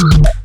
Mm-hmm.